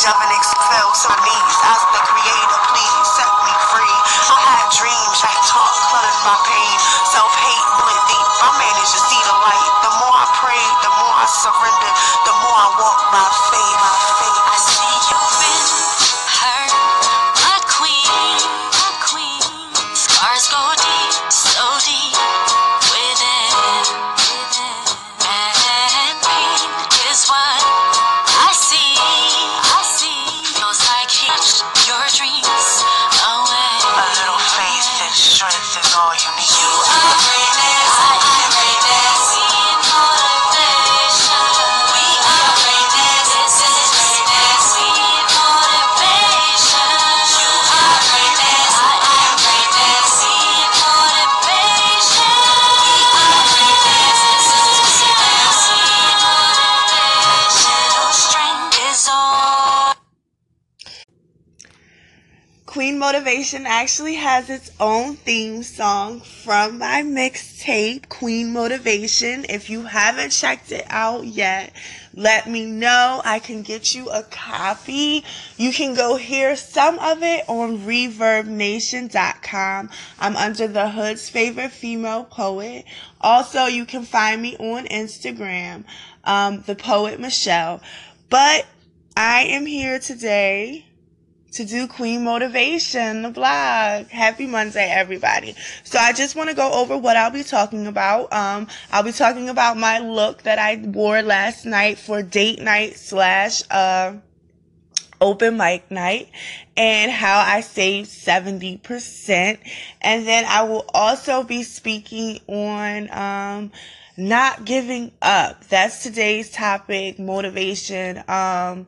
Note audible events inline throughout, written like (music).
Devin fell to knees. Ask the creator, please set me free. I had dreams, I talk, cluttered my pain. Self hate, bullet deep. I managed to see the light. The more I pray, the more I surrender, the more I walk by faith. Motivation actually has its own theme song from my mixtape, Queen Motivation. If you haven't checked it out yet, let me know. I can get you a copy. You can go hear some of it on ReverbNation.com. I'm under the Hood's favorite female poet. Also, you can find me on Instagram, um, the poet Michelle. But I am here today to do Queen Motivation, the blog. Happy Monday, everybody. So I just want to go over what I'll be talking about. Um, I'll be talking about my look that I wore last night for date night slash, uh, open mic night and how I saved 70%. And then I will also be speaking on, um, not giving up. That's today's topic, motivation. Um,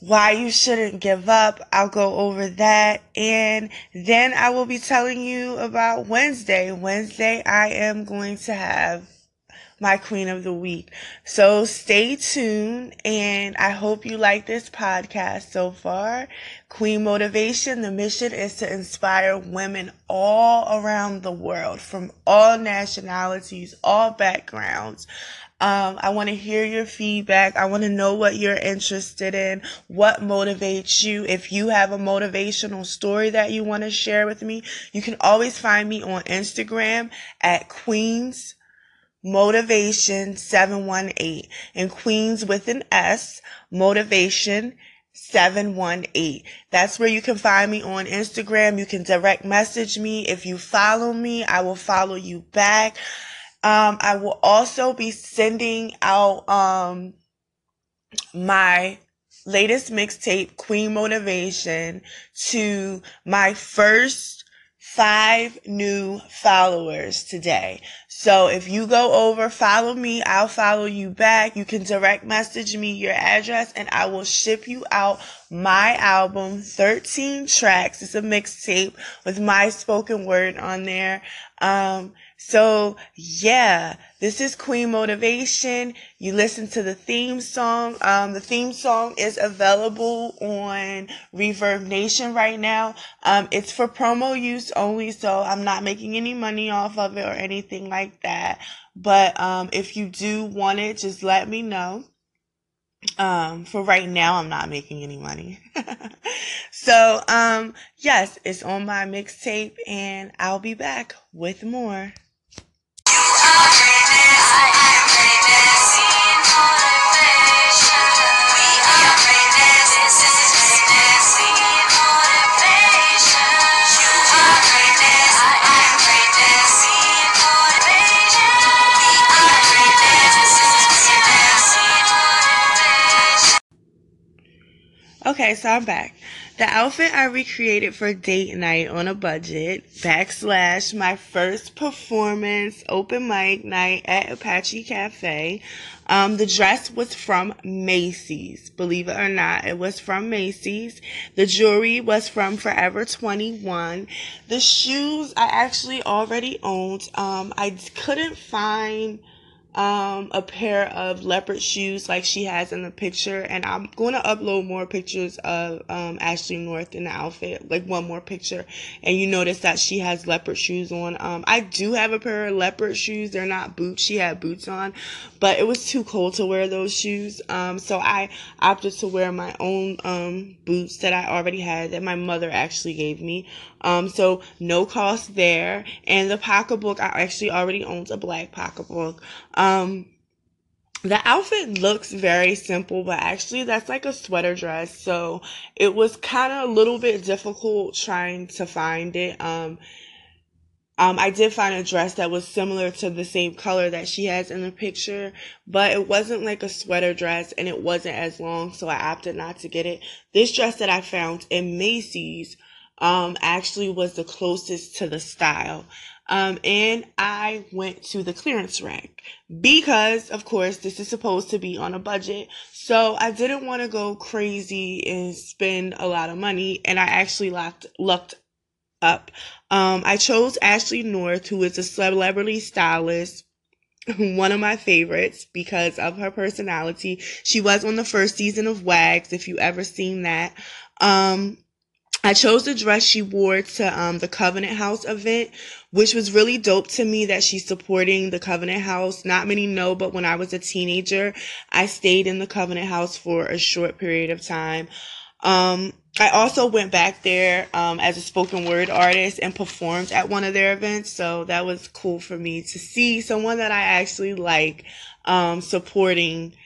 why you shouldn't give up. I'll go over that. And then I will be telling you about Wednesday. Wednesday, I am going to have my queen of the week. So stay tuned and I hope you like this podcast so far. Queen Motivation, the mission is to inspire women all around the world from all nationalities, all backgrounds. Um, I want to hear your feedback. I want to know what you're interested in, what motivates you. If you have a motivational story that you want to share with me, you can always find me on Instagram at Queens Motivation 718 and Queens with an S, Motivation 718. That's where you can find me on Instagram. You can direct message me. If you follow me, I will follow you back. Um, I will also be sending out um, my latest mixtape, Queen Motivation, to my first five new followers today. So if you go over, follow me, I'll follow you back. You can direct message me your address and I will ship you out my album, 13 tracks. It's a mixtape with my spoken word on there. Um, so yeah, this is Queen Motivation. You listen to the theme song. Um, the theme song is available on ReverbNation right now. Um, it's for promo use only, so I'm not making any money off of it or anything like that. But, um, if you do want it, just let me know. Um, for right now, I'm not making any money. (laughs) so, um, yes, it's on my mixtape and I'll be back with more. I'm back. The outfit I recreated for date night on a budget, backslash my first performance open mic night at Apache Cafe. Um, the dress was from Macy's, believe it or not. It was from Macy's. The jewelry was from Forever 21. The shoes I actually already owned. Um, I couldn't find um, a pair of leopard shoes like she has in the picture. And I'm going to upload more pictures of um, Ashley North in the outfit, like one more picture. And you notice that she has leopard shoes on. Um, I do have a pair of leopard shoes. They're not boots. She had boots on, but it was too cold to wear those shoes. Um, so I opted to wear my own um, boots that I already had that my mother actually gave me. Um, so no cost there. And the pocketbook, I actually already owns a black pocketbook. Um, the outfit looks very simple, but actually that's like a sweater dress. So it was kind of a little bit difficult trying to find it. Um, um, I did find a dress that was similar to the same color that she has in the picture, but it wasn't like a sweater dress and it wasn't as long, so I opted not to get it. This dress that I found in Macy's um, actually was the closest to the style. Um, and I went to the clearance rack because, of course, this is supposed to be on a budget. So I didn't want to go crazy and spend a lot of money. And I actually locked, lucked up. Um, I chose Ashley North, who is a celebrity stylist (laughs) one of my favorites because of her personality. She was on the first season of Wags, if you ever seen that. Um, I chose the dress she wore to um, the Covenant House event, which was really dope to me that she's supporting the Covenant House. Not many know, but when I was a teenager, I stayed in the Covenant House for a short period of time. Um, I also went back there um, as a spoken word artist and performed at one of their events, so that was cool for me to see someone that I actually like um, supporting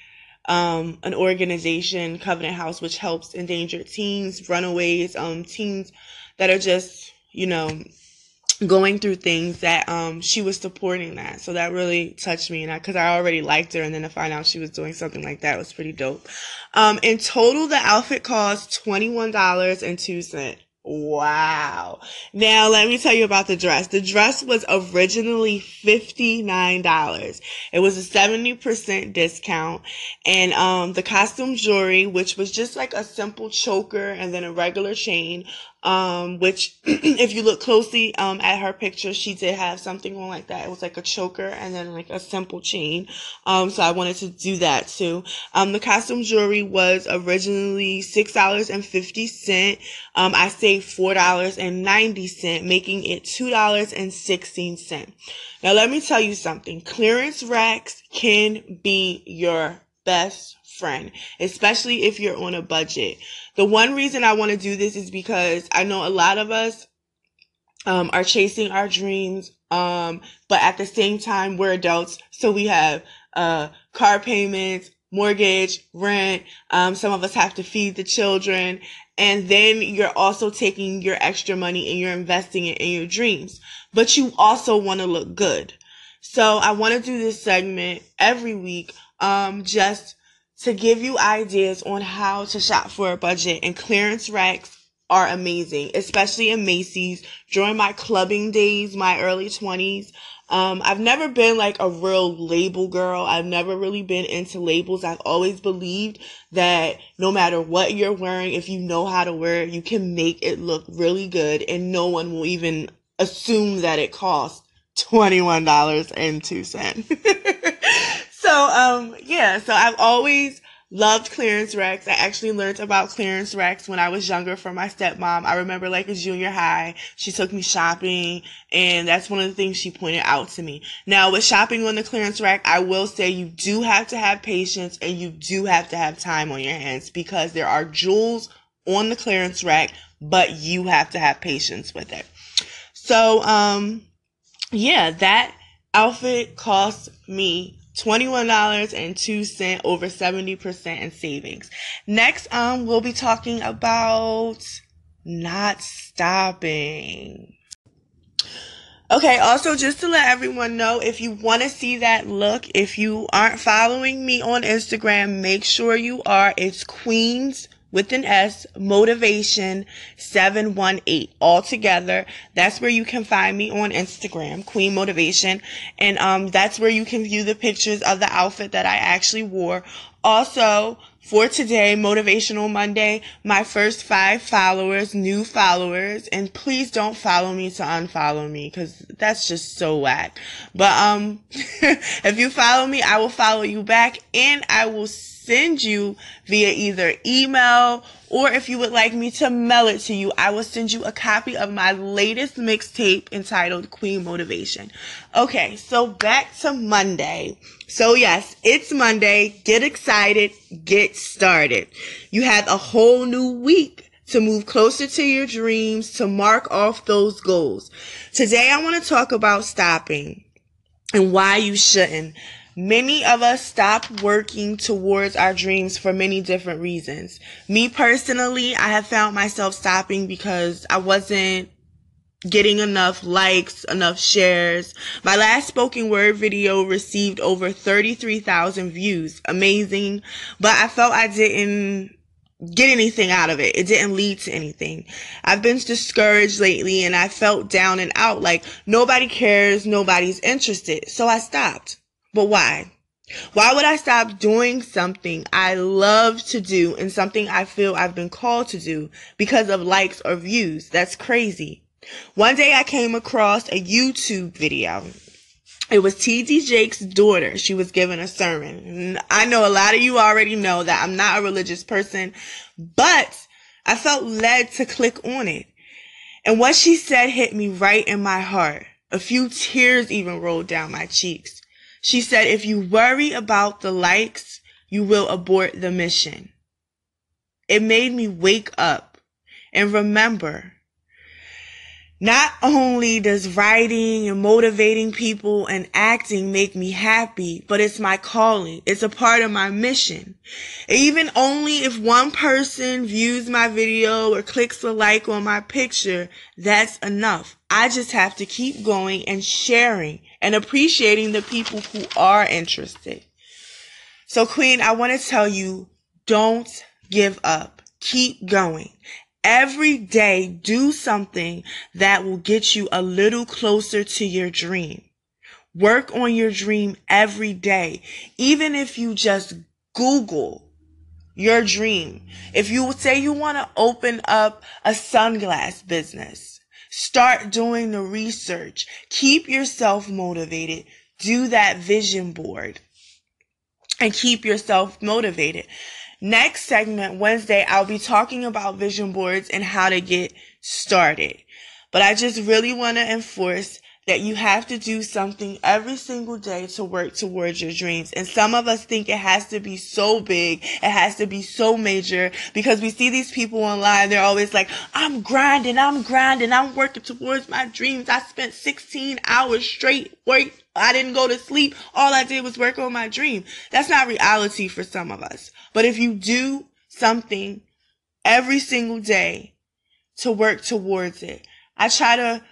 um, an organization, Covenant House, which helps endangered teens, runaways, um, teens that are just, you know, going through things that um she was supporting that. So that really touched me and I because I, I already liked her and then to find out she was doing something like that was pretty dope. Um in total the outfit cost $21.02 Wow. Now let me tell you about the dress. The dress was originally $59. It was a 70% discount and um the costume jewelry which was just like a simple choker and then a regular chain um, which (clears throat) if you look closely um, at her picture, she did have something on like that. It was like a choker and then like a simple chain. Um, so I wanted to do that too. Um, the costume jewelry was originally six dollars and fifty cent. Um, I saved four dollars and ninety cent, making it two dollars and sixteen cent. Now let me tell you something. Clearance racks can be your best friend, especially if you're on a budget. The one reason I want to do this is because I know a lot of us um, are chasing our dreams, um, but at the same time, we're adults, so we have uh, car payments, mortgage, rent. Um, some of us have to feed the children, and then you're also taking your extra money and you're investing it in your dreams. But you also want to look good. So I want to do this segment every week, um, just to give you ideas on how to shop for a budget and clearance racks are amazing, especially in Macy's during my clubbing days, my early 20s. Um, I've never been like a real label girl. I've never really been into labels. I've always believed that no matter what you're wearing, if you know how to wear it, you can make it look really good and no one will even assume that it costs $21.02. (laughs) so um yeah, so I've always loved clearance racks. I actually learned about clearance racks when I was younger from my stepmom. I remember like in junior high, she took me shopping and that's one of the things she pointed out to me. Now with shopping on the clearance rack, I will say you do have to have patience and you do have to have time on your hands because there are jewels on the clearance rack, but you have to have patience with it. So, um, yeah, that outfit cost me $21.02 over 70% in savings. Next, um, we'll be talking about not stopping. Okay, also just to let everyone know, if you want to see that look, if you aren't following me on Instagram, make sure you are. It's Queens with an S, motivation 718 all together. That's where you can find me on Instagram, Queen Motivation. And, um, that's where you can view the pictures of the outfit that I actually wore. Also, for today, Motivational Monday, my first five followers, new followers, and please don't follow me to unfollow me because that's just so whack. But, um, (laughs) if you follow me, I will follow you back and I will send you via either email or if you would like me to mail it to you, I will send you a copy of my latest mixtape entitled Queen Motivation. Okay, so back to Monday. So yes, it's Monday. Get excited. Get started. You have a whole new week to move closer to your dreams, to mark off those goals. Today I want to talk about stopping and why you shouldn't. Many of us stop working towards our dreams for many different reasons. Me personally, I have found myself stopping because I wasn't getting enough likes, enough shares. My last spoken word video received over 33,000 views. Amazing. But I felt I didn't get anything out of it. It didn't lead to anything. I've been discouraged lately and I felt down and out like nobody cares, nobody's interested. So I stopped. But why? Why would I stop doing something I love to do and something I feel I've been called to do because of likes or views? That's crazy. One day I came across a YouTube video. It was TD Jakes' daughter. She was giving a sermon. I know a lot of you already know that I'm not a religious person, but I felt led to click on it. And what she said hit me right in my heart. A few tears even rolled down my cheeks. She said, if you worry about the likes, you will abort the mission. It made me wake up and remember not only does writing and motivating people and acting make me happy, but it's my calling. It's a part of my mission. Even only if one person views my video or clicks a like on my picture, that's enough. I just have to keep going and sharing and appreciating the people who are interested. So Queen, I want to tell you, don't give up. Keep going. Every day, do something that will get you a little closer to your dream. Work on your dream every day. Even if you just Google your dream. If you say you want to open up a sunglass business, start doing the research. Keep yourself motivated. Do that vision board and keep yourself motivated. Next segment, Wednesday, I'll be talking about vision boards and how to get started. But I just really want to enforce that you have to do something every single day to work towards your dreams. And some of us think it has to be so big. It has to be so major because we see these people online. They're always like, I'm grinding, I'm grinding, I'm working towards my dreams. I spent 16 hours straight work. I didn't go to sleep. All I did was work on my dream. That's not reality for some of us. But if you do something every single day to work towards it, I try to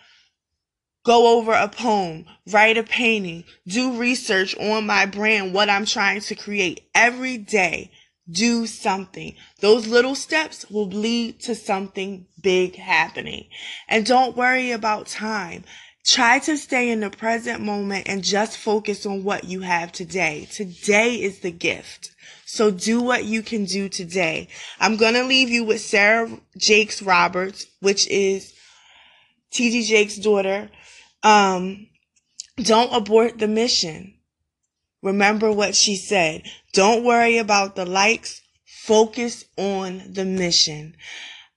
go over a poem, write a painting, do research on my brand, what I'm trying to create every day. Do something. Those little steps will lead to something big happening. And don't worry about time. Try to stay in the present moment and just focus on what you have today. Today is the gift. So do what you can do today. I'm going to leave you with Sarah Jakes Roberts, which is TD Jakes' daughter. Um, don't abort the mission. Remember what she said. Don't worry about the likes. Focus on the mission.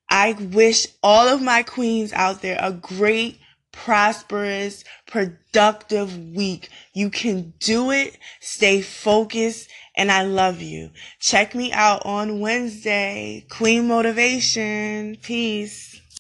I wish all of my queens out there a great prosperous, productive week. You can do it. Stay focused. And I love you. Check me out on Wednesday. Queen Motivation. Peace.